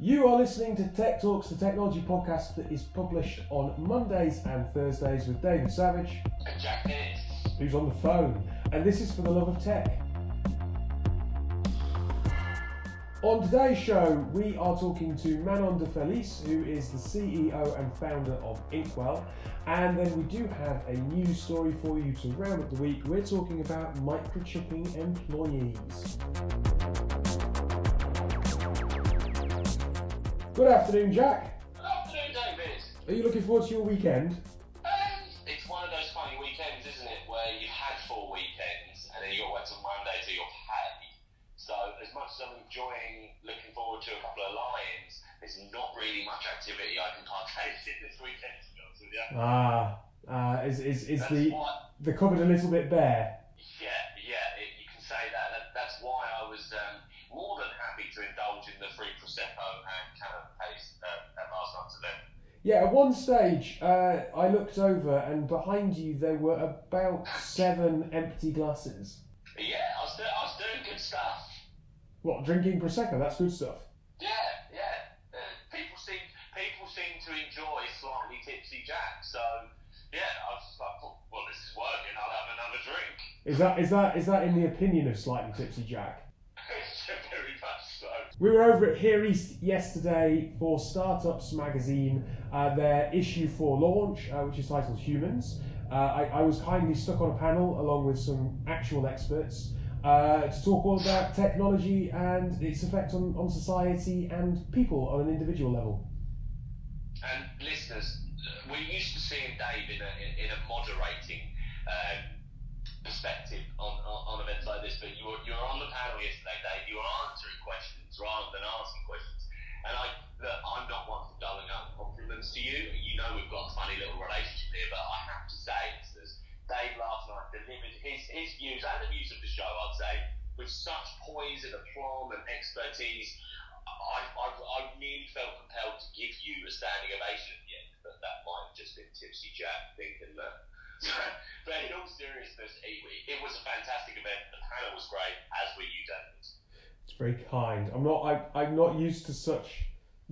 You are listening to Tech Talks, the technology podcast that is published on Mondays and Thursdays with David Savage, And Jack Dennis. who's on the phone, and this is for the love of tech. On today's show, we are talking to Manon De Felice, who is the CEO and founder of Inkwell. And then we do have a news story for you to round up the week. We're talking about microchipping employees. Good afternoon, Jack. Good afternoon, David. Are you looking forward to your weekend? Um, it's one of those funny weekends, isn't it, where you've had four weekends and then you got to wait till Monday till you're paid. So as much as I'm enjoying looking forward to a couple of lions, there's not really much activity I can partake in this weekend, to be honest with you. Ah, uh, is, is, is That's the, why, the cupboard a little bit bare? yeah, yeah, it, you can say that. that. That's why I was um, more than happy to indulge in the free Prosecco and canapes uh, at last night's event. Yeah, at one stage, uh, I looked over and behind you there were about seven empty glasses. Yeah, I was, do- I was doing good stuff. What, drinking Prosecco? That's good stuff. Yeah, yeah. Uh, people seem people seem to enjoy slightly tipsy Jack. So yeah, I was just like, well, well, this is working. I'll have another drink. Is that is that is that in the opinion of Slightly Tipsy Jack? We were over at Here East yesterday for Startups Magazine, uh, their issue for launch, uh, which is titled Humans. Uh, I, I was kindly stuck on a panel along with some actual experts uh, to talk all about technology and its effect on, on society and people on an individual level. And listeners, we're used to seeing Dave in a in, a moderating. Um, perspective on, on, on events like this, but you were, you were on the panel yesterday, Dave. You were answering rather than asking questions. And I, look, I'm not one for doling out compliments to you. You know we've got a funny little relationship here, but I have to say, Dave last night delivered his, his views and the views of the show, I'd say, with such poise and aplomb and expertise. I, I, I nearly felt compelled to give you a standing ovation at the end, but that might have just been Tipsy Jack thinking that. but in all seriousness, it, it was a fantastic event. The panel was great, as were you, David. It's very kind. I'm not. I, I'm not used to such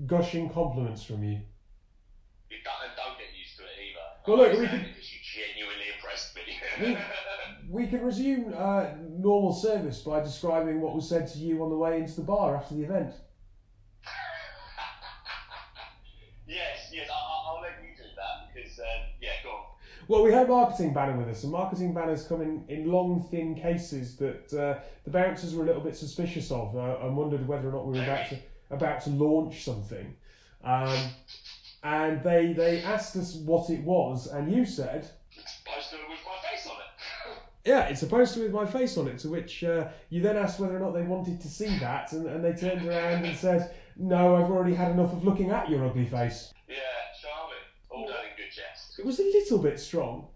gushing compliments from you. You don't, don't get used to it either. Well, look, we can- you genuinely impressed me. We- We can resume uh, normal service by describing what was said to you on the way into the bar after the event. yes, yes, I, I- I'll let you do that because, um, yeah, go on. Well, we had marketing banner with us, and marketing banners come in, in long, thin cases that uh, the bouncers were a little bit suspicious of, uh, and wondered whether or not we were about to about to launch something. Um, and they they asked us what it was, and you said, Poster with my face on it. "Yeah, it's a poster with my face on it." To which uh, you then asked whether or not they wanted to see that, and, and they turned around and said, "No, I've already had enough of looking at your ugly face." yeah, charming. All done in good jest. It was a little bit strong.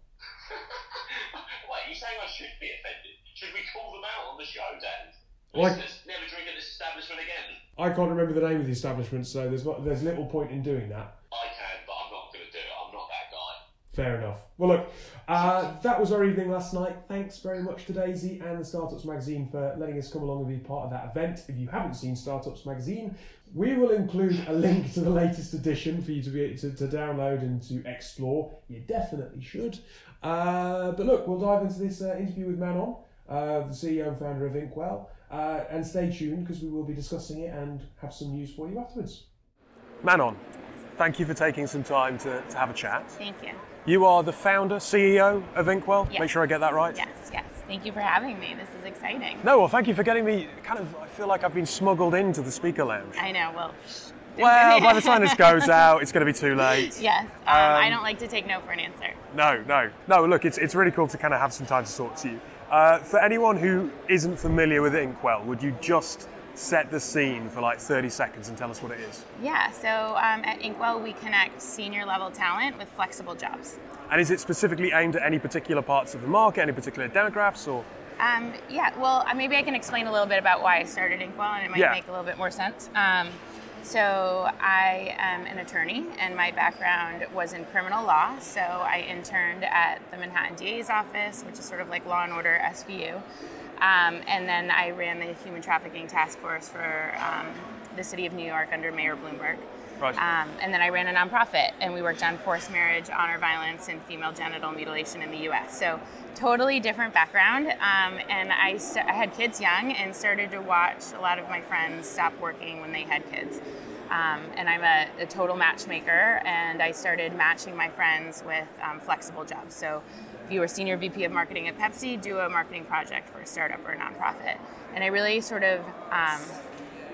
Wait, you saying I should be offended? Should we call them out on the show, Dave? Like- never drink at this establishment again. I can't remember the name of the establishment, so there's not, there's little point in doing that. I can, but I'm not going to do it. I'm not that guy. Fair enough. Well, look, uh, that was our evening last night. Thanks very much to Daisy and the Startups Magazine for letting us come along and be part of that event. If you haven't seen Startups Magazine, we will include a link to the latest edition for you to be to, to download and to explore. You definitely should. Uh, but look, we'll dive into this uh, interview with Manon, uh, the CEO and founder of Inkwell, uh, and stay tuned because we will be discussing it and have some news for you afterwards. Manon, thank you for taking some time to, to have a chat. Thank you. You are the founder, CEO of Inkwell. Yes. Make sure I get that right. Yes, yes. Thank you for having me. This is exciting. No, well, thank you for getting me. Kind of, I feel like I've been smuggled into the speaker lounge. I know. Well. Well, by the time this goes out, it's going to be too late. yes. Um, I Um, don't like to take no for an answer. No, no, no. Look, it's it's really cool to kind of have some time to talk to you. Uh, for anyone who isn't familiar with Inkwell, would you just set the scene for like 30 seconds and tell us what it is? Yeah. So um, at Inkwell, we connect senior level talent with flexible jobs. And is it specifically aimed at any particular parts of the market, any particular demographics, or? Um, yeah. Well, uh, maybe I can explain a little bit about why I started Inkwell, and it might Yeah. make a little bit more sense. Um, so I am an attorney, and my background was in criminal law. So I interned at the Manhattan DA's office, which is sort of like Law and Order SVU. Um, and then I ran the human trafficking task force for um, the city of New York under Mayor Bloomberg. Right. Um, and then I ran a nonprofit, and we worked on forced marriage, honor violence, and female genital mutilation in the U.S. So totally different background. Um, and I, st- I had kids young and started to watch a lot of my friends stop working when they had kids. Um, and I'm a, a, total matchmaker, and I started matching my friends with um, flexible jobs. So, if you were senior VP of marketing at Pepsi, do a marketing project for a startup or a nonprofit. And I really sort of, um,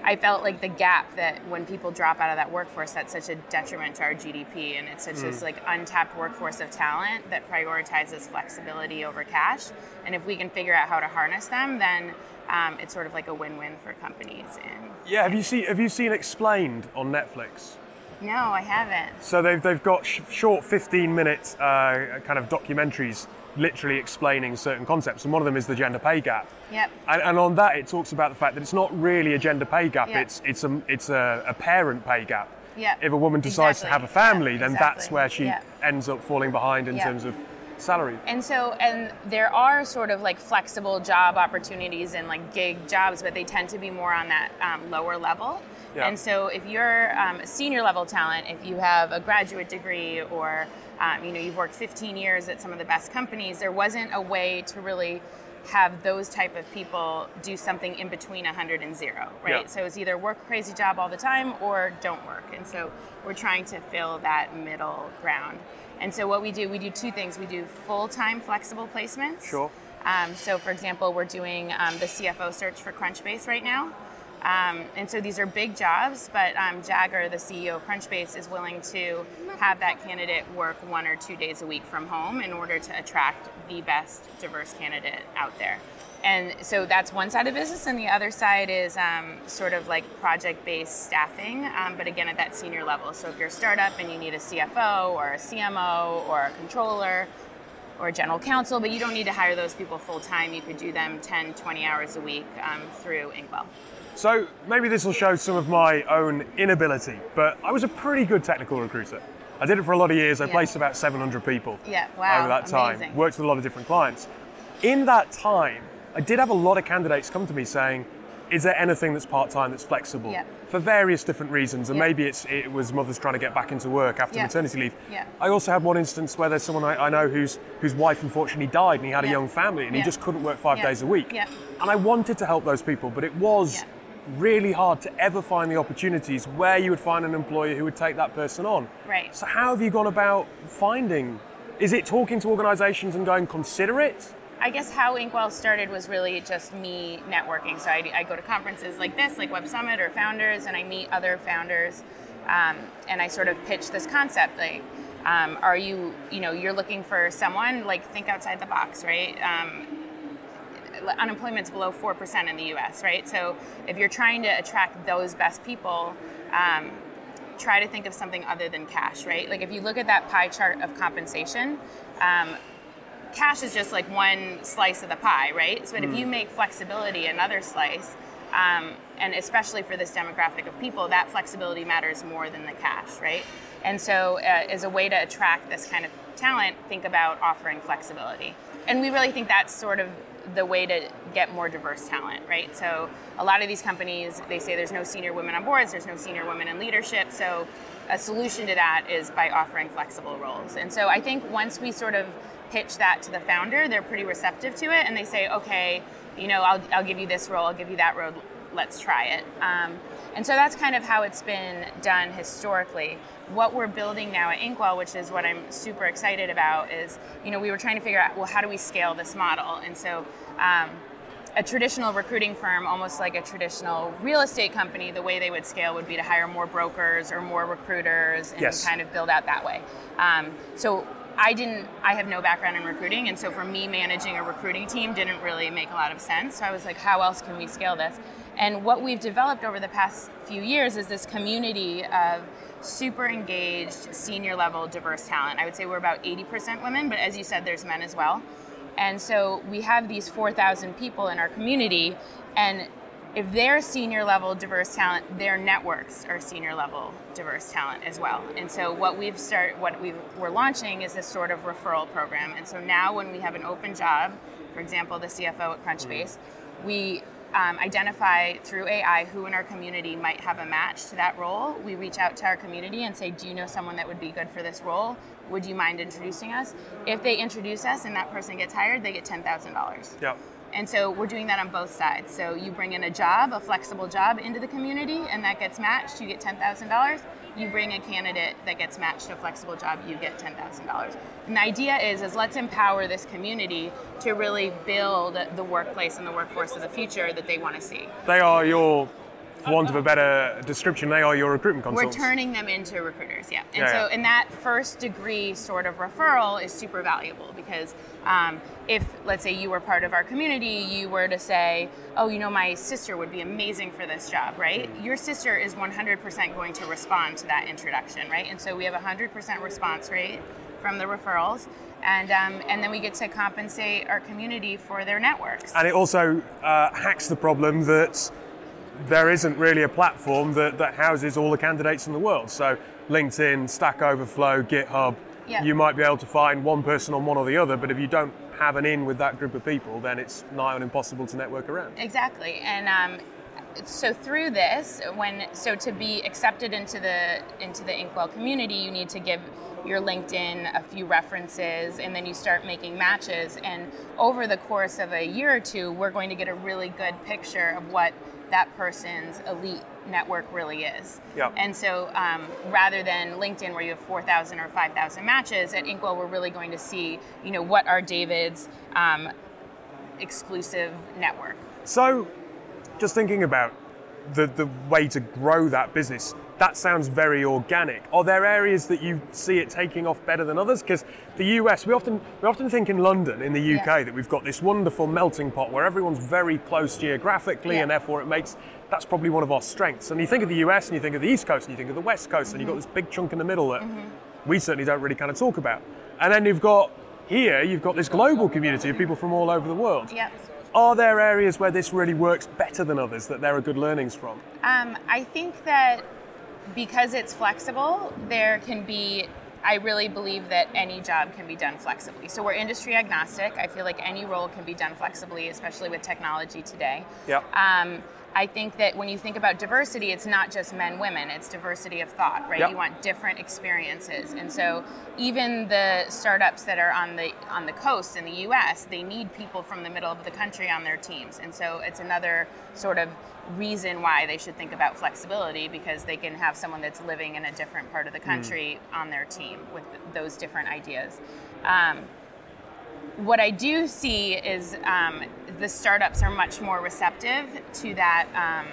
I felt like the gap that when people drop out of that workforce, that's such a detriment to our GDP, and it's such mm. this like untapped workforce of talent that prioritizes flexibility over cash. And if we can figure out how to harness them, then um, it's sort of like a win-win for companies. And yeah, have you seen Have you seen Explained on Netflix? No, I haven't. So they've they've got sh- short 15 minute uh, kind of documentaries, literally explaining certain concepts, and one of them is the gender pay gap. Yep. And, and on that, it talks about the fact that it's not really a gender pay gap; yep. it's it's a it's a, a parent pay gap. Yep. If a woman decides exactly. to have a family, yep, then exactly. that's where she yep. ends up falling behind in terms of salary. And so, and there are sort of like flexible job opportunities and like gig jobs, but they tend to be more on that um, lower level. Yeah. And so, if you're um, a senior level talent, if you have a graduate degree or um, you know you've worked 15 years at some of the best companies, there wasn't a way to really have those type of people do something in between 100 and zero, right? Yeah. So it's either work crazy job all the time or don't work. And so we're trying to fill that middle ground. And so what we do, we do two things. We do full-time flexible placements. Sure. Um, so for example, we're doing um, the CFO search for Crunchbase right now. Um, and so these are big jobs, but um, Jager, the CEO of Crunchbase, is willing to have that candidate work one or two days a week from home in order to attract the best diverse candidate out there. And so that's one side of business, and the other side is um, sort of like project based staffing, um, but again at that senior level. So if you're a startup and you need a CFO or a CMO or a controller or general counsel, but you don't need to hire those people full time, you could do them 10, 20 hours a week um, through Inkwell. So maybe this will show some of my own inability, but I was a pretty good technical recruiter. I did it for a lot of years. I Yeah. placed about 700 people Yeah, wow, over that time. amazing. Worked with a lot of different clients. In that time, I did have a lot of candidates come to me saying, "Is there anything that's part time that's flexible?" Yeah. For various different reasons, and Yeah. maybe it's it was mothers trying to get back into work after Yeah. maternity leave. I also had one instance where there's someone I, I know whose whose wife unfortunately died, and he had a young family, and he just couldn't work five days a week. And I wanted to help those people, but it was really hard to ever find the opportunities where you would find an employer who would take that person on. Right. So how have you gone about finding? Is it talking to organisations and going consider it? I guess how Inkwell started was really just me networking. So I, I go to conferences like this, like Web Summit or Founders, and I meet other founders, um, and I sort of pitch this concept like. Um, are you, you know, you're looking for someone like think outside the box, right? Um, unemployment's below 4% in the US, right? So if you're trying to attract those best people, um, try to think of something other than cash, right? Like if you look at that pie chart of compensation, um, cash is just like one slice of the pie, right? So if you make flexibility another slice, um, and especially for this demographic of people, that flexibility matters more than the cash, right? And so, uh, as a way to attract this kind of talent, think about offering flexibility. And we really think that's sort of the way to get more diverse talent, right? So, a lot of these companies, they say there's no senior women on boards, there's no senior women in leadership. So, a solution to that is by offering flexible roles. And so, I think once we sort of pitch that to the founder, they're pretty receptive to it and they say, okay, you know, I'll, I'll give you this role, I'll give you that role, let's try it. Um, and so that's kind of how it's been done historically. What we're building now at Inkwell, which is what I'm super excited about, is, you know, we were trying to figure out, well, how do we scale this model? And so, um, a traditional recruiting firm, almost like a traditional real estate company, the way they would scale would be to hire more brokers or more recruiters and Yes. kind of build out that way. Um, so I didn't, I have no background in recruiting, and so for me, managing a recruiting team didn't really make a lot of sense. So I was like, how else can we scale this? And what we've developed over the past few years is this community of super engaged, senior level, diverse talent. I would say we're about 80% women, but as you said, there's men as well. And so we have these 4,000 people in our community, and if they're senior level diverse talent, their networks are senior level diverse talent as well. And so what we've start, what we we're launching is this sort of referral program. And so now when we have an open job, for example, the CFO at Crunchbase, we um, identify through AI who in our community might have a match to that role. We reach out to our community and say, Do you know someone that would be good for this role? Would you mind introducing us? If they introduce us and that person gets hired, they get $10,000. Yeah. And so we're doing that on both sides. So you bring in a job, a flexible job into the community, and that gets matched, you get $10,000. You bring a candidate that gets matched to a flexible job, you get $10,000. And the idea is, is let's empower this community to really build the workplace and the workforce of the future that they want to see. They are your for want of a better description, they are your recruitment consultants. We're turning them into recruiters, yeah. And Yeah, so, yeah. in that first degree sort of referral is super valuable because um, if, let's say, you were part of our community, you were to say, oh, you know, my sister would be amazing for this job, right? Mm. Your sister is 100% going to respond to that introduction, right? And so we have a 100% response rate from the referrals. And, um, and then we get to compensate our community for their networks. And it also uh, hacks the problem that there isn't really a platform that, that houses all the candidates in the world. So LinkedIn, Stack Overflow, GitHub, Yeah. you might be able to find one person on one or the other, but if you don't have an in with that group of people, then it's nigh on impossible to network around. Exactly, and um, so through this, when so to be accepted into the into the Inkwell community, you need to give your LinkedIn a few references, and then you start making matches. And over the course of a year or two, we're going to get a really good picture of what that person's elite network really is. Yeah. And so um, rather than LinkedIn where you have 4,000 or 5,000 matches, at Inkwell we're really going to see, you know, what are David's um, exclusive network. So, just thinking about the, the way to grow that business, that sounds very organic. Are there areas that you see it taking off better than others? Because the US, we often we often think in London, in the UK, Yeah. that we've got this wonderful melting pot where everyone's very close geographically, Yeah. and therefore it makes that's probably one of our strengths. And you think of the US, and you think of the East Coast, and you think of the West Coast, and you've got this big chunk in the middle that we certainly don't really kind of talk about. And then you've got here, you've got this global community of people from all over the world. Yep. Are there areas where this really works better than others that there are good learnings from? Um, I think that because it's flexible, there can be. I really believe that any job can be done flexibly. So we're industry agnostic. I feel like any role can be done flexibly, especially with technology today. Yep. Um, I think that when you think about diversity, it's not just men, women, it's diversity of thought, right? Yep. You want different experiences. And so even the startups that are on the on the coast in the US, they need people from the middle of the country on their teams. And so it's another sort of reason why they should think about flexibility because they can have someone that's living in a different part of the country on their team with those different ideas. Um, what I do see is um, the startups are much more receptive to that um,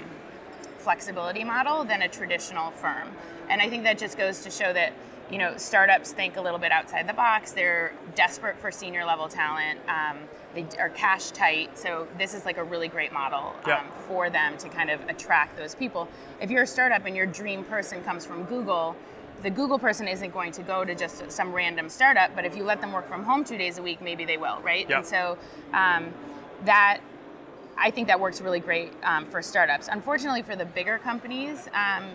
flexibility model than a traditional firm. And I think that just goes to show that you know startups think a little bit outside the box. They're desperate for senior level talent. Um, they are cash tight, so this is like a really great model Yeah. um, for them to kind of attract those people. If you're a startup and your dream person comes from Google, the Google person isn't going to go to just some random startup, but if you let them work from home two days a week, maybe they will, right? Yeah. And so um, that I think that works really great um, for startups. Unfortunately, for the bigger companies, um,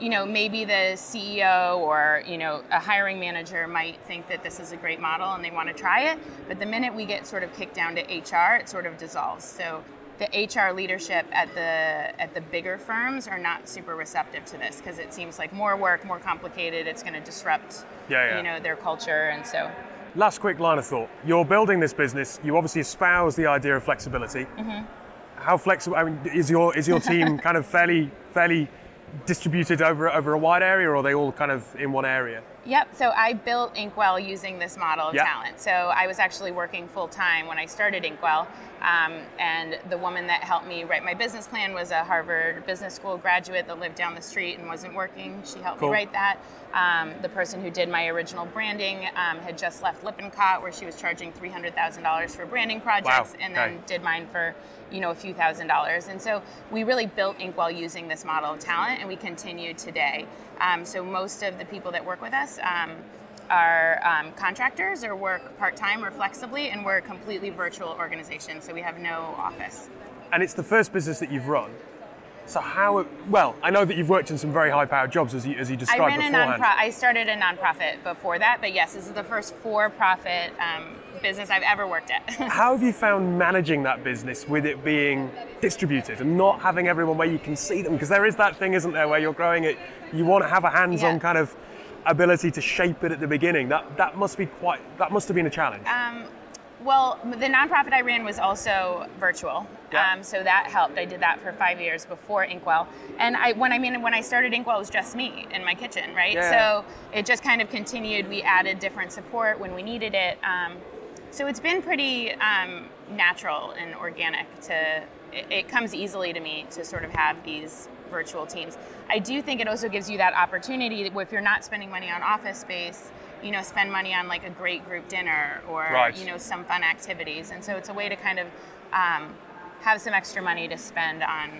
you know, maybe the CEO or you know a hiring manager might think that this is a great model and they want to try it, but the minute we get sort of kicked down to HR, it sort of dissolves. So the HR leadership at the at the bigger firms are not super receptive to this because it seems like more work, more complicated. It's going to disrupt, Yeah, yeah. you know, their culture, and so Last quick line of thought. You're building this business. You obviously espouse the idea of flexibility. Mm-hmm. How flexible? I mean, is your is your team kind of fairly fairly distributed over over a wide area, or are they all kind of in one area? Yep. So I built Inkwell using this model of Yeah. talent. So I was actually working full time when I started Inkwell, um, and the woman that helped me write my business plan was a Harvard Business School graduate that lived down the street and wasn't working. She helped Cool. me write that. Um, the person who did my original branding um, had just left Lippincott, where she was charging three hundred thousand dollars for branding projects, and okay. then did mine for you know a few thousand dollars and so we really built inkwell using this model of talent and we continue today um, so most of the people that work with us um, are um, contractors or work part-time or flexibly and we're a completely virtual organization so we have no office And it's the first business that you've run. So how? Well, I know that you've worked in some very high-powered jobs, as you as you described I ran a beforehand. nonprofit. I started a nonprofit before that, but yes, this is the first for-profit um, business I've ever worked at. How have you found managing that business with it being distributed and not having everyone where you can see them? Because there is that thing, isn't there, where you're growing it, you want to have a hands-on Yeah. kind of ability to shape it at the beginning. That that must be quite. That must have been a challenge. Um, well, the nonprofit I ran was also virtual, Yeah. um, so that helped. I did that for five years before Inkwell, and I when I mean when I started Inkwell, it was just me in my kitchen, right? Yeah. So it just kind of continued. We added different support when we needed it. Um, so it's been pretty um, natural and organic to. It, it comes easily to me to sort of have these virtual teams. I do think it also gives you that opportunity if you're not spending money on office space, you know, spend money on like a great group dinner or Right. you know some fun activities, and so it's a way to kind of um, have some extra money to spend on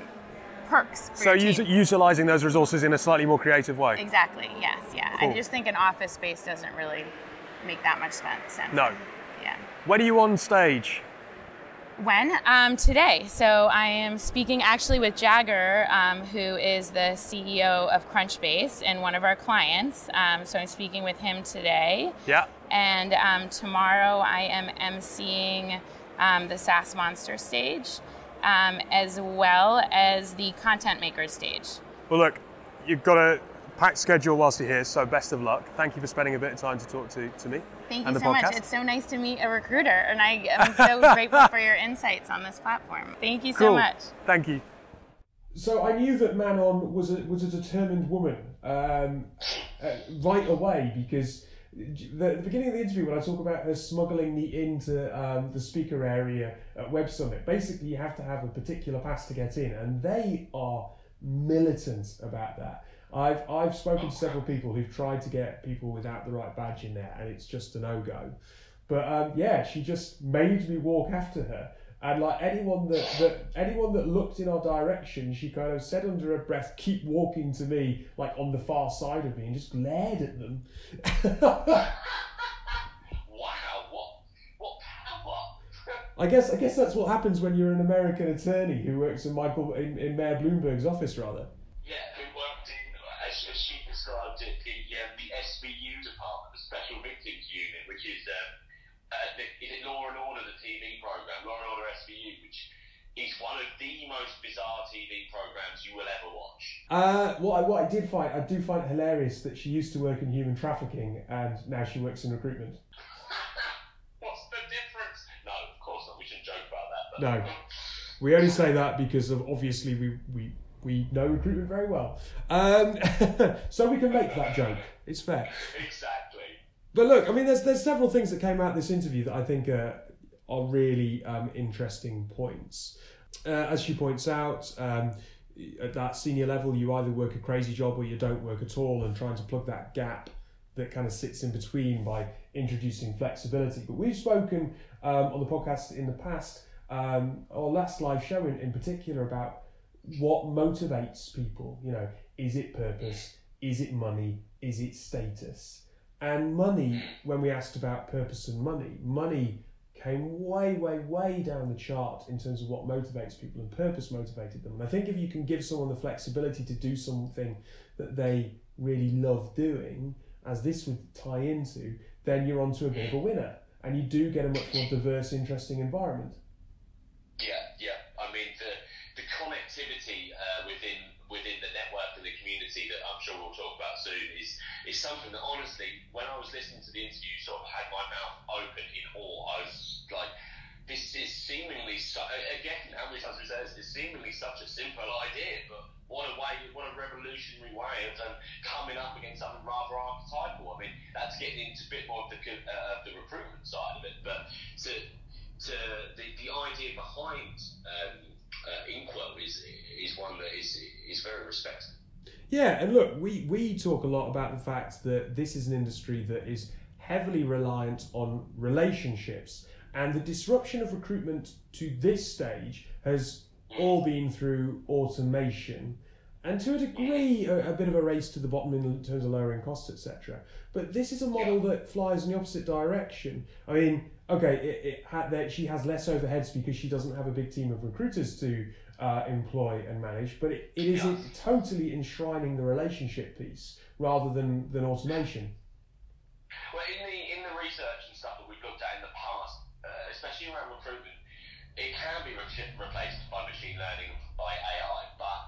perks. For so your us- team. utilizing those resources in a slightly more creative way. exactly, yes, yeah. Cool. I just think an office space doesn't really make that much sense. No. Yeah. When are you on stage? When? Um, today. So I am speaking actually with Jager, um, who is the CEO of Crunchbase and one of our clients. Um, so I'm speaking with him today. Yeah. And um, tomorrow I am emceeing um, the SaaS Monster stage, um, as well as the Content Maker stage. Well, look, you've got a packed schedule whilst you're here, so best of luck. Thank you for spending a bit of time to talk to, to me. Thank and you the so podcast. much. It's so nice to meet a recruiter, and I am so grateful for your insights on this platform. Thank you so Cool. much. Thank you. So I knew that Manon was a was a determined woman um, uh, right away because the, at the beginning of the interview when I talk about her smuggling me into um, the speaker area at Web Summit, basically you have to have a particular pass to get in, and they are militant about that. I've I've spoken to several people who've tried to get people without the right badge in there, and it's just a no go. But um, yeah, she just made me walk after her. And like anyone that, that anyone that looked in our direction, she kind of said under her breath, "Keep walking to me," like on the far side of me, and just glared at them. Wow, what what power? I guess I guess that's what happens when you're an American attorney who works in Michael in, in Mayor Bloomberg's office, rather. yeah, who worked in, as, as she described it, the um, the SVU department, the Special Victims Unit, which is um, uh, the, is it Law and Order, the TV program, Law and Order SVU, which is one of the most bizarre TV programs you will ever watch. Uh, what I, what I did find, I do find it hilarious that she used to work in human trafficking and now she works in recruitment. What's the difference? No, of course not. We shouldn't joke about that. But No. We only say that because of obviously we we, we know recruitment very well, um, so we can make that joke. It's fair. exactly. But look, I mean, there's there's several things that came out of this interview that I think are, are really um, interesting points. Uh, as she points out, um, at that senior level, you either work a crazy job or you don't work at all, and trying to plug that gap that kind of sits in between by introducing flexibility. But we've spoken um, on the podcast in the past, um, our last live show in, in particular, about what motivates people. You know, is it purpose? Is it money? Is it status? And money, when we asked about purpose and money, money came way, way, way down the chart in terms of what motivates people, and purpose motivated them. And I think if you can give someone the flexibility to do something that they really love doing, as this would tie into, then you're onto a bit of a winner. And you do get a much more diverse, interesting environment. Yeah, yeah. I mean, the the connectivity uh, within within the network and the community that I'm sure we'll talk about is something that honestly, when I was listening to the interview, sort of had my mouth open in awe. I was like, this is seemingly so, again, how many times we say this? It's seemingly such a simple idea, but what a way, what a revolutionary way of um, coming up against something rather archetypal. I mean, that's getting into a bit more of the uh, the recruitment side of it, but to to the, the idea behind um, uh, Inkwell is is one that is is very respected. Yeah, and look, we, we talk a lot about the fact that this is an industry that is heavily reliant on relationships, and the disruption of recruitment to this stage has all been through automation, and to a degree, a, a bit of a race to the bottom in terms of lowering costs, etc. But this is a model that flies in the opposite direction. I mean, okay, it, it ha- that she has less overheads because she doesn't have a big team of recruiters to uh, employ and manage, but it, it is Yeah. totally enshrining the relationship piece rather than, than automation. Well, in the in the research and stuff that we've looked at in the past, uh, especially around recruitment, it can be re- replaced by machine learning by AI, but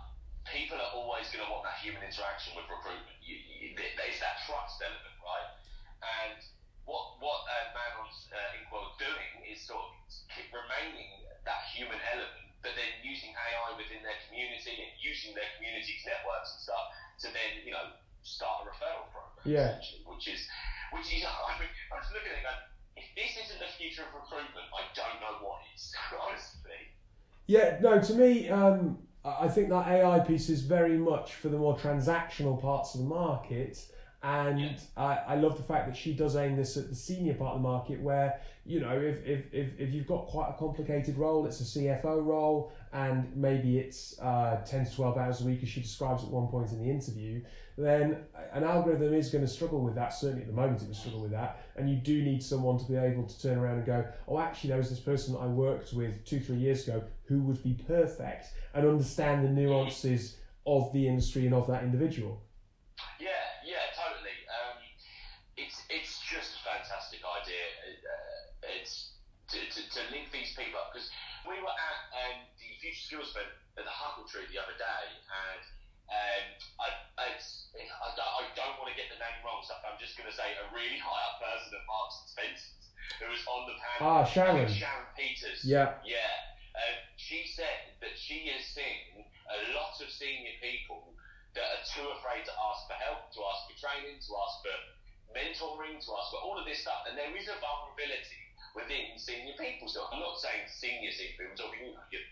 people are always going to want that human interaction with recruitment. You, you, there's that trust element, right? And what what uh, Manon's uh, Inkwell doing is sort of remaining that human element, but then using AI within their community and using their community's networks and stuff to then you know start a referral program, Yeah. essentially, which is which is I mean I was looking at it going, if this isn't the future of recruitment, I don't know what is, honestly. Yeah, no, to me, um, I I think that AI piece is very much for the more transactional parts of the market. And I, I love the fact that she does aim this at the senior part of the market where, you know, if, if, if, if you've got quite a complicated role, it's a CFO role, and maybe it's uh, 10 to 12 hours a week, as she describes at one point in the interview, then an algorithm is going to struggle with that. Certainly at the moment, it would struggle with that. And you do need someone to be able to turn around and go, oh, actually, there was this person that I worked with two, three years ago who would be perfect and understand the nuances of the industry and of that individual. Yeah, yeah, totally. Um, it's it's just a fantastic idea. Uh, it's to, to, to link these people up because we were at um, the Future Skills event at the Huckletree the other day, and um, I, it's, I, don't, I don't want to get the name wrong, so I'm just going to say a really high up person at Marks and Spencer's who was on the panel. Ah, Sharon. Sharon Peters. Yeah. Yeah. Um, she said that she has seen a lot of senior people that are too afraid to ask for help, to ask for training, to ask for mentoring, to ask for all of this stuff. And there is a vulnerability within senior people. So I'm not saying senior senior people, I'm talking, you know, your,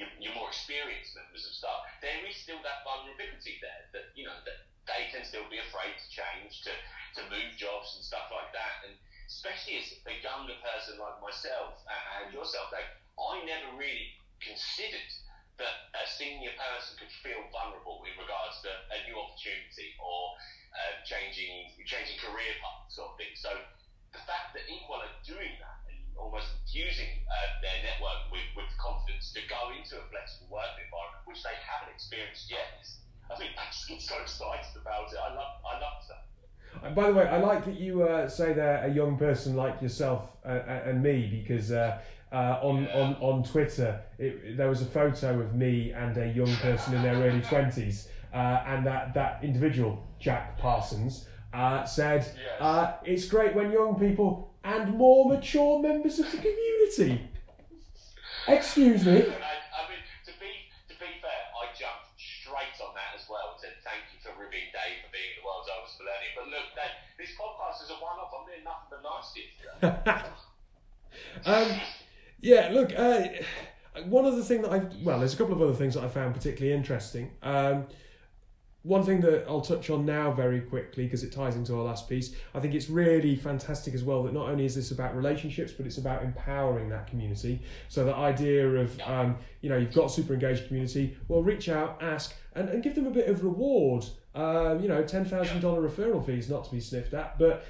your, your more experienced members of staff. There is still that vulnerability there that, you know, that they can still be afraid to change, to, to move jobs and stuff like that. And especially as a younger person like myself and yourself, Dave, I never really considered that a senior person could feel vulnerable in regards to a new opportunity or uh, changing changing career path sort of thing. So the fact that Inkwell are doing that and almost using uh, their network with, with confidence to go into a flexible work environment, which they haven't experienced yet, is, I think I just get so excited about it. I love I love that. And by the way, I like that you uh, say they're a young person like yourself uh, and me because uh, uh, on, on, on Twitter it, there was a photo of me and a young person in their early 20s, uh, and that, that individual, Jack Parsons, uh, said, Yes. uh, It's great when young people and more mature members of the community. Excuse me. I, I mean, to be to be fair, I jumped straight on that as well. Said thank you for ribbing Dave for being the world's oldest millennial. But look, Dave, this podcast is a one-off. I'm doing nothing but nice to you um, yeah, look, uh, one other thing that I well, there's a couple of other things that I found particularly interesting. Um, one thing that I'll touch on now very quickly because it ties into our last piece. I think it's really fantastic as well that not only is this about relationships, but it's about empowering that community. So the idea of um, you know you've got a super engaged community, well, reach out, ask, and, and give them a bit of reward. Um, you know, ten thousand dollar referral fees not to be sniffed at, but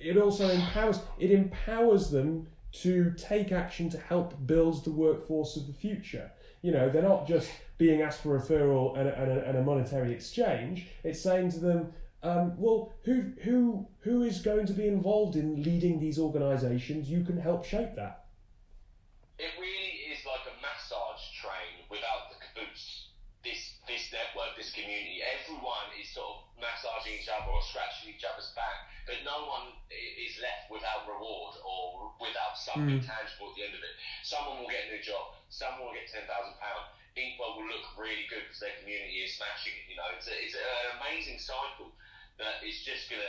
it also empowers it empowers them to take action to help build the workforce of the future. You know, they're not just being asked for referral and a, and a, and a monetary exchange. It's saying to them, um, well, who who who is going to be involved in leading these organisations? You can help shape that. It really is like a massage train without the caboose. This this network, this community, everyone is sort of massaging each other or scratching each other's but no one is left without reward or without something tangible at the end of it. Someone will get a new job. Someone will get ten thousand pounds. Inkwell will look really good because their community is smashing it. You know, it's, a, it's an amazing cycle that is just gonna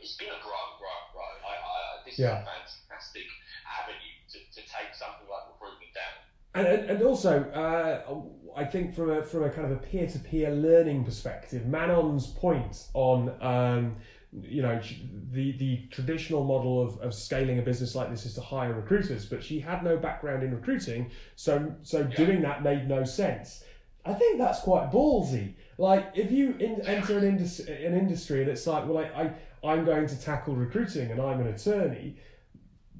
it's gonna grow, grow, grow. I, I, this Yeah. is a fantastic avenue to, to take something like recruitment down. And, and, and also, uh, I think from a from a kind of a peer to peer learning perspective, Manon's point on um, you know the the traditional model of, of scaling a business like this is to hire recruiters, but she had no background in recruiting, so so doing that made no sense. I think that's quite ballsy. Like if you in, enter an, indus- an industry and it's like, well, I, I I'm going to tackle recruiting and I'm an attorney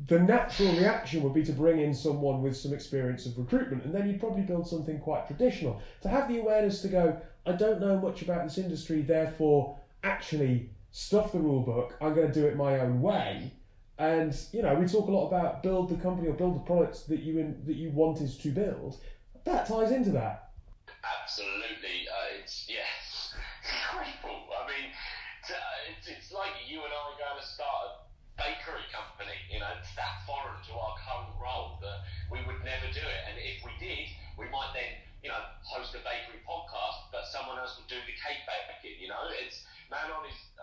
the natural reaction would be to bring in someone with some experience of recruitment, and then you'd probably build something quite traditional. To have the awareness to go, I don't know much about this industry, therefore, actually, stuff the rule book, I'm going to do it my own way. And you know, we talk a lot about build the company or build the products that you in, that you wanted to build. That ties into that. Absolutely, uh, it's yeah, incredible. I mean, it's, it's like you and I are going to start a bakery company. You know, it's that foreign to our current role that we would never do it. And if we did, we might then you know host a bakery podcast, but someone else would do the cake baking. You know, it's Manon on uh, fast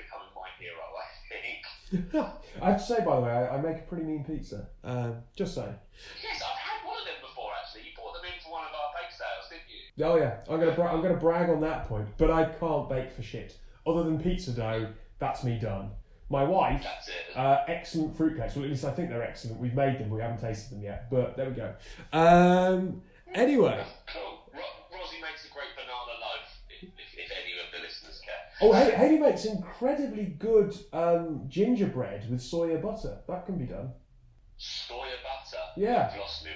becoming my hero. I think. I have to say, by the way, I, I make a pretty mean pizza. Uh, just saying. Yes, I've had one of them before. Actually, you brought them in for one of our bake sales, didn't you? Oh yeah, I'm gonna bra- I'm gonna brag on that point, but I can't bake for shit. Other than pizza dough, that's me done. My wife, That's it. uh, excellent fruit cakes. Well, at least I think they're excellent. We've made them, we haven't tasted them yet, but there we go. Um, anyway, Cool. Oh, Haley, Haley makes incredibly good um, gingerbread with soya butter. That can be done. Soya butter. Yeah. Lost.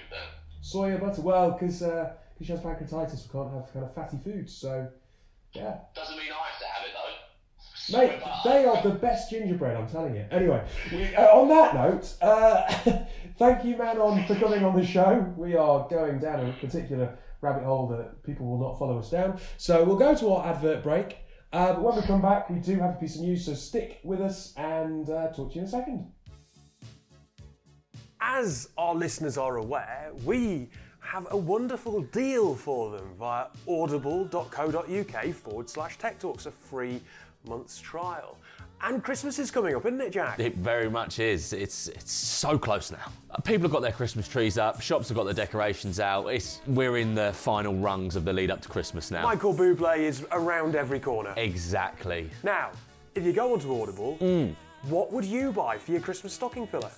Soya butter, well, because uh, she has pancreatitis, we can't have kind of fatty foods, so yeah. Doesn't mean I have to have it though. Mate, they are the best gingerbread, I'm telling you. Anyway, we, uh, on that note, uh, thank you, Manon, for coming on the show. We are going down a particular rabbit hole that people will not follow us down. So we'll go to our advert break. Uh, but when we come back, we do have a piece of news, so stick with us and uh, talk to you in a second. As our listeners are aware, we have a wonderful deal for them via audible.co.uk forward slash tech talks, a free month's trial. And Christmas is coming up, isn't it, Jack? It very much is. It's it's so close now. People have got their Christmas trees up. Shops have got their decorations out. It's we're in the final rungs of the lead up to Christmas now. Michael Bublé is around every corner. Exactly. Now, if you go onto Audible, mm. what would you buy for your Christmas stocking filler?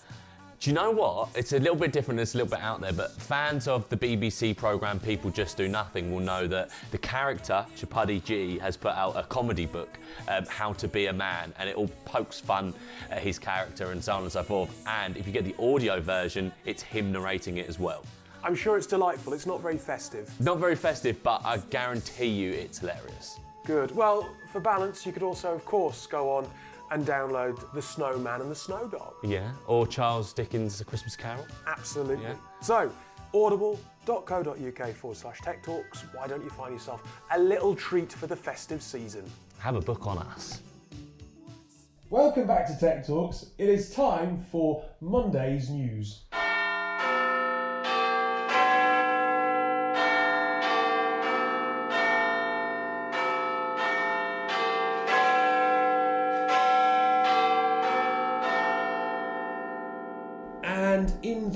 Do you know what? It's a little bit different. It's a little bit out there, but fans of the BBC program People Just Do Nothing will know that the character Chabuddy G has put out a comedy book, um, How to Be a Man, and it all pokes fun at his character and so on and so forth. And if you get the audio version, it's him narrating it as well. I'm sure it's delightful. It's not very festive. Not very festive, but I guarantee you it's hilarious. Good. Well, for balance, you could also, of course, go on and download The Snowman and the Snow Dog. Yeah. Or Charles Dickens' A Christmas Carol. Absolutely. Yeah. So, audible.co.uk forward slash tech talks. Why don't you find yourself a little treat for the festive season? Have a book on us. Welcome back to Tech Talks. It is time for Monday's news.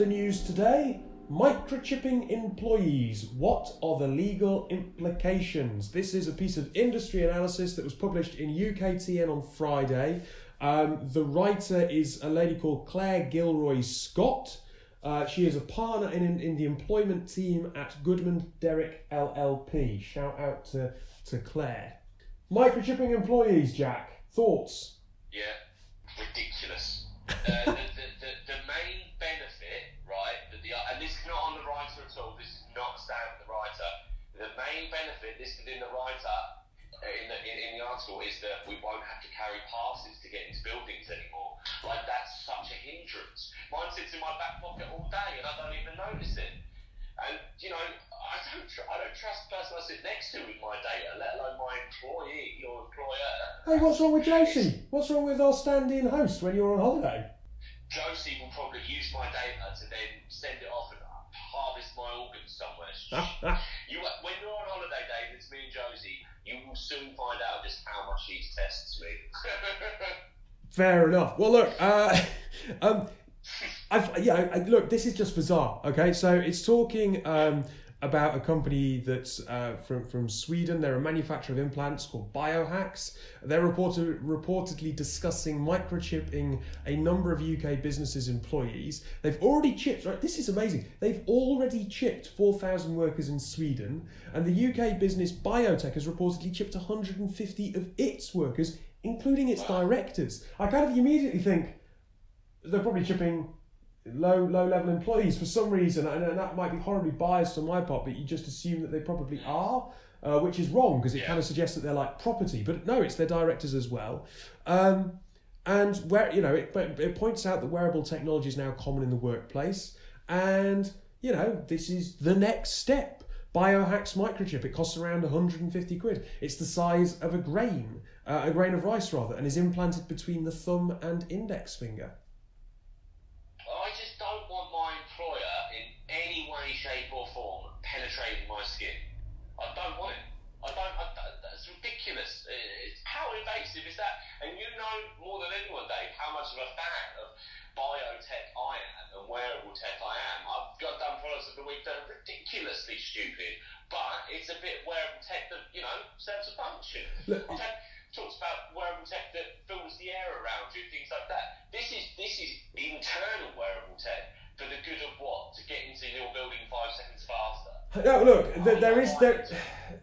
The news today, microchipping employees. What are the legal implications? This is a piece of industry analysis that was published in UKTN on Friday. Um, the writer is a lady called Claire Gilroy Scott. Uh, she is a partner in, in the employment team at Goodman Derrick LLP. Shout out to, to Claire. Microchipping employees, Jack. Thoughts? Yeah, ridiculous. Uh, Uh, in the, in, in the article, is that we won't have to carry passes to get into buildings anymore. Like, that's such a hindrance. Mine sits in my back pocket all day and I don't even notice it. And, you know, I don't, tr- I don't trust the person I sit next to with my data, let alone my employee or employer. Hey, what's wrong with Josie? What's wrong with our stand-in host when you're on holiday? Josie will probably use my data to then send it off and harvest my organs somewhere. you, when you're on holiday, Dave, it's me and Josie. You will soon find out just how much she tests me. Fair enough. Well, look, uh, um, I've, yeah, I, look, this is just bizarre. Okay, so it's talking um, about a company that's uh, from from Sweden. They're a manufacturer of implants called Biohax. They're reported, reportedly discussing microchipping a number of UK businesses' employees. They've already chipped. Right, this is amazing. They've already chipped four thousand workers in Sweden, and the UK business BioTeq has reportedly chipped one hundred and fifty of its workers including its directors. I kind of immediately think, they're probably chipping low low level employees for some reason, and, that might be horribly biased on my part, but you just assume that they probably are. Uh, which is wrong because it Yeah. kind of suggests that they're like property, but no, it's their directors as well. Um, and where you know it, it points out that wearable technology is now common in the workplace, and you know this is the next step. Biohax microchip. It costs around 150 quid. It's the size of a grain, uh, a grain of rice rather, and is implanted between the thumb and index finger. I just don't want my employer in any way, shape, or form penetrating my skin. I don't want it. I don't. I, that- that's ridiculous. It's, how invasive is that? And you know more than anyone, Dave, how much of a fan of biotech I am and wearable tech I am. I've got done products of the week that are ridiculously stupid, but it's a bit wearable tech that you know serves a function. Look- talks about wearable tech that fills the air around you, things like that. This is this is internal wearable tech for the good of what? To get into your building five seconds faster. No, look, th- there is there,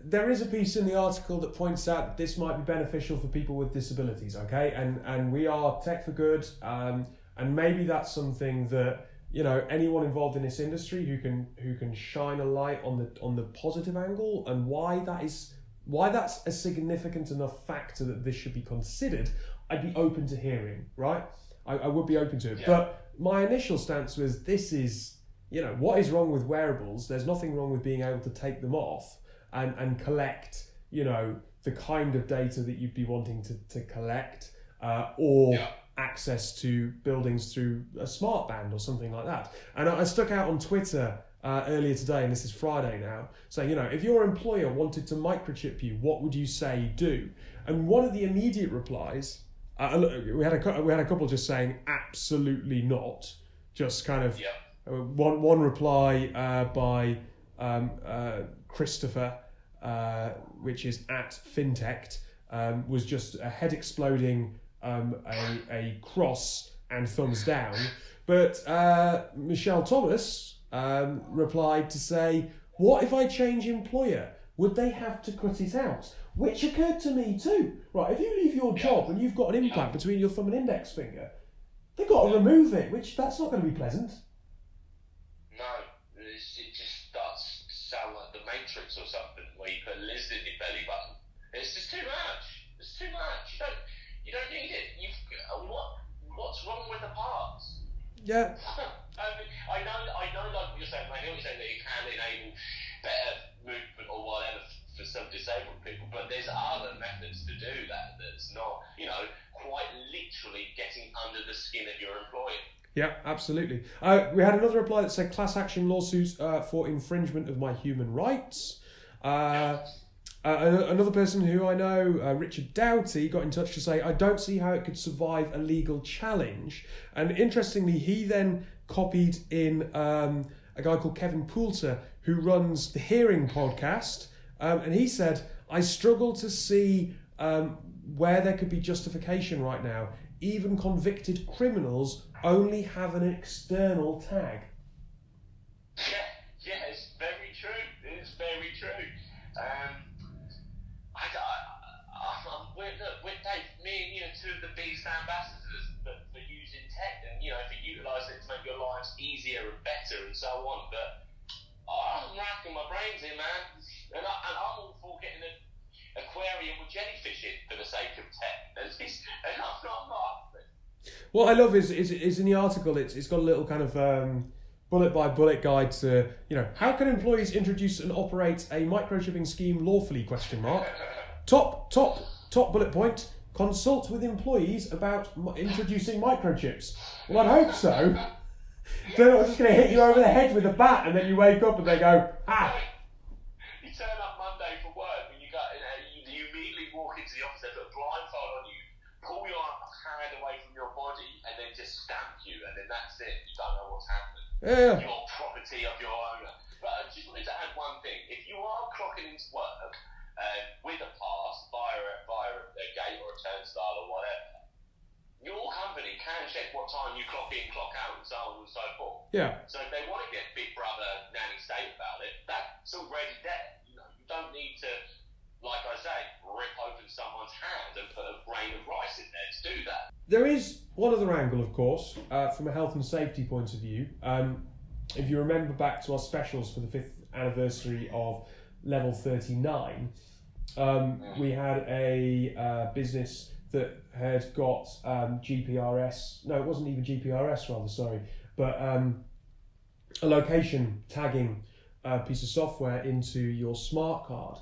there is a piece in the article that points out that this might be beneficial for people with disabilities. Okay, and and we are tech for good, um, and maybe that's something that you know anyone involved in this industry who can who can shine a light on the on the positive angle and why that is why that's a significant enough factor that this should be considered. I'd be open to hearing, right? I, I would be open to it, Yeah. but my initial stance was this is you know what is wrong with wearables there's nothing wrong with being able to take them off and and collect you know the kind of data that you'd be wanting to, to collect uh, or Yeah. access to buildings through a smart band or something like that and i, I stuck out on twitter uh, earlier today and this is friday now saying you know if your employer wanted to microchip you what would you say do and one of the immediate replies uh, we had a we had a couple just saying absolutely not just kind of Yeah. uh, one one reply uh, by um, uh, Christopher, uh, which is at FinTech, um, was just a head exploding, um, a, a cross and thumbs down. But uh, Michelle Thomas um, replied to say, "What if I change employer? Would they have to cut it out?" Which occurred to me too. Right, if you leave your job and you've got an implant between your thumb and index finger, they've got to remove it. Which that's not going to be pleasant. No, it's, it just starts to sound like the Matrix or something, where you put a lizard in your belly button. It's just too much. It's too much. You don't. You don't need it. You've. What? What's wrong with the parts? Yeah, I, I know, I know, like you're saying, I know you're saying that it can enable better movement or whatever for some disabled people, but there's other methods to do that that's not, you know, quite literally getting under the skin of your employer. Yeah, absolutely. Uh, we had another reply that said class action lawsuits uh, for infringement of my human rights. Uh, uh, another person who I know, uh, Richard Doughty, got in touch to say, I don't see how it could survive a legal challenge. And interestingly, he then copied in um, a guy called Kevin Poulter, who runs the Hearing podcast. Um, and he said, I struggle to see um, where there could be justification right now. Even convicted criminals only have an external tag. Yeah, yeah, it's very true. It's very true. Um, I, I, I, I'm, we're, look, we're, Dave, me and you are two of the biggest ambassadors for, for using tech and, you know, for utilising it to make your lives easier and better and so on. But I'm racking my brains here, man. And, I, and I'm all for getting an aquarium with jellyfish in for the sake of tech. And, and I'm not, not up for it. What I love is, is, is in the article, it's, it's got a little kind of um, bullet by bullet guide to, you know, how can employees introduce and operate a microchipping scheme lawfully, question mark. Top, top, top bullet point, consult with employees about m- introducing microchips. Well, I'd hope so. They're not just going to hit you over the head with a bat and then you wake up and they go, ah, You turn up Monday for work and you got you, you, you immediately walk into the office, they put a blindfold on you, pull your hand away from your body, and then just stamp you, and then that's it. You don't know what's happened. yeah, Your property of your owner. But I just wanted to add one thing. If you are clocking into work um, with a pass via via a gate or a turnstile or whatever, your company can check what time you clock in, clock out, and so on and so forth. yeah. So if they want to get Big Brother nanny state about it, that's already there. You know, you don't need to like I say, rip open someone's hand and put a grain of rice in there to do that. There is one other angle, of course, uh, from a health and safety point of view. Um, if you remember back to our specials for the fifth anniversary of Level 39, um, we had a uh, business that had got um, GPRS, no, it wasn't even GPRS, rather, sorry, but um, a location tagging uh, piece of software into your smart card.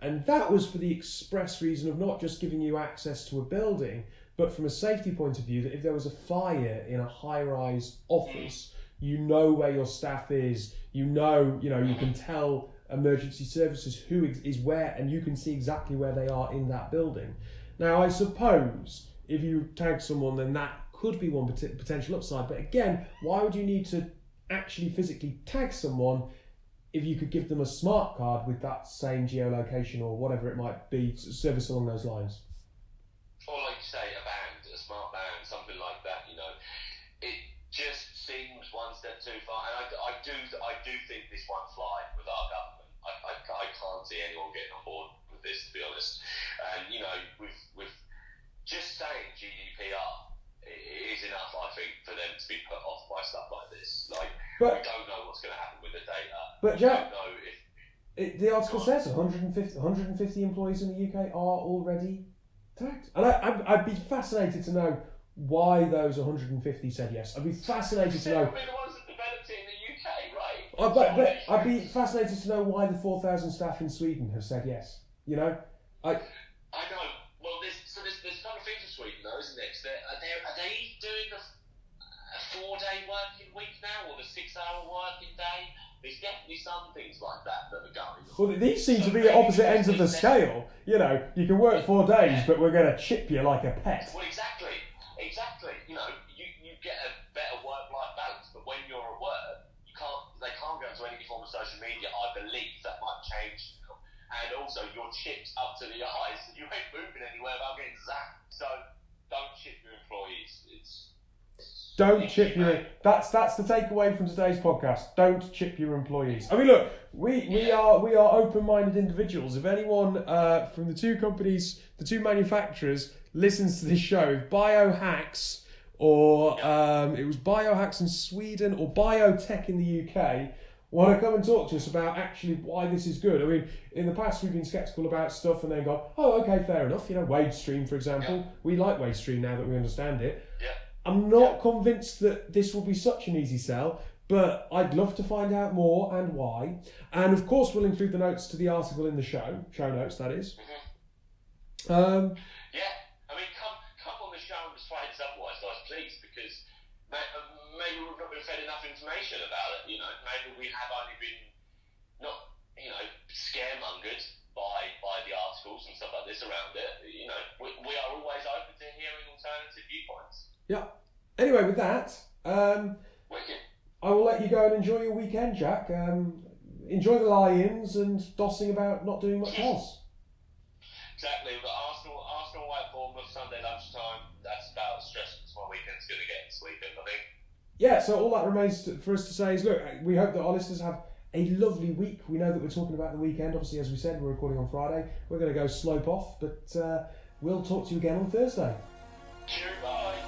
And that was for the express reason of not just giving you access to a building, but from a safety point of view, that if there was a fire in a high rise office, you know where your staff is, you know, you know, you can tell emergency services who is where, and you can see exactly where they are in that building. Now, I suppose if you tag someone, then that could be one potential upside. But again, why would you need to actually physically tag someone if you could give them a smart card with that same geolocation or whatever it might be, service along those lines? Like you say, a band, a smart band, something like that. You know, it just seems one step too far. And I, I do, I do think this won't fly with our government. I, I, I can't see anyone getting on board with this, to be honest. And you know, with with just saying GDPR is enough, I think, for them to be put off by stuff like this. Like, but, we don't know what's going to happen with the data. But Jack, if, it, the article says 150, 150 employees in the UK are already tagged, and I, I'd, I'd be fascinated to know why those 150 said yes. I'd be fascinated to know. We're the ones that developed it in the UK, right? I, but, but I'd be fascinated to know why the 4,000 staff in Sweden have said yes. You know, I. a four-day working week now, or the six-hour working day? There's definitely some things like that that are going on. Well, these seem so to be at opposite ends of the scale. You know, you can work four days, but we're going to chip you like a pet. Well, exactly, exactly. You know, you, you get a better work-life balance, but when you're at work, you can't. They can't go to any form of social media. I believe that might change and also your chips up to the eyes. You ain't moving anywhere without getting zapped. So don't chip your employees. It's don't chip your. That's that's the takeaway from today's podcast. Don't chip your employees. I mean, look, we, we are we are open-minded individuals. If anyone uh, from the two companies, the two manufacturers, listens to this show, if Biohax or um, it was Biohax in Sweden or BioTeq in the UK want to come and talk to us about actually why this is good. I mean, in the past we've been sceptical about stuff and then go, oh, okay, fair enough. You know, WageStream, for example. Yeah. We like WageStream now that we understand it. Yeah. I'm not convinced that this will be such an easy sell, but I'd love to find out more and why. And of course, we'll include the notes to the article in the show, show notes, that is. Mm-hmm. Um, yeah, I mean, come come on the show and persuade us otherwise, guys, please, because maybe we've not been fed enough information about it. You know, maybe we have only been not, you know, scaremongered by by the articles and stuff like this around it. You know, we, we are always open to hearing alternative viewpoints. Yeah. Anyway, with that, um, I will let you go and enjoy your weekend, Jack. Um, enjoy the lie-ins and dossing about, not doing much else. Exactly. We've got Arsenal, Arsenal, White Bournemouth Sunday lunchtime. That's about as stressful as my weekend's going to get this weekend, I think yeah, so all that remains for us to say is look, we hope that our listeners have a lovely week. We know that we're talking about the weekend. Obviously, as we said, we're recording on Friday. We're going to go slope off, but uh, we'll talk to you again on Thursday. Cheers.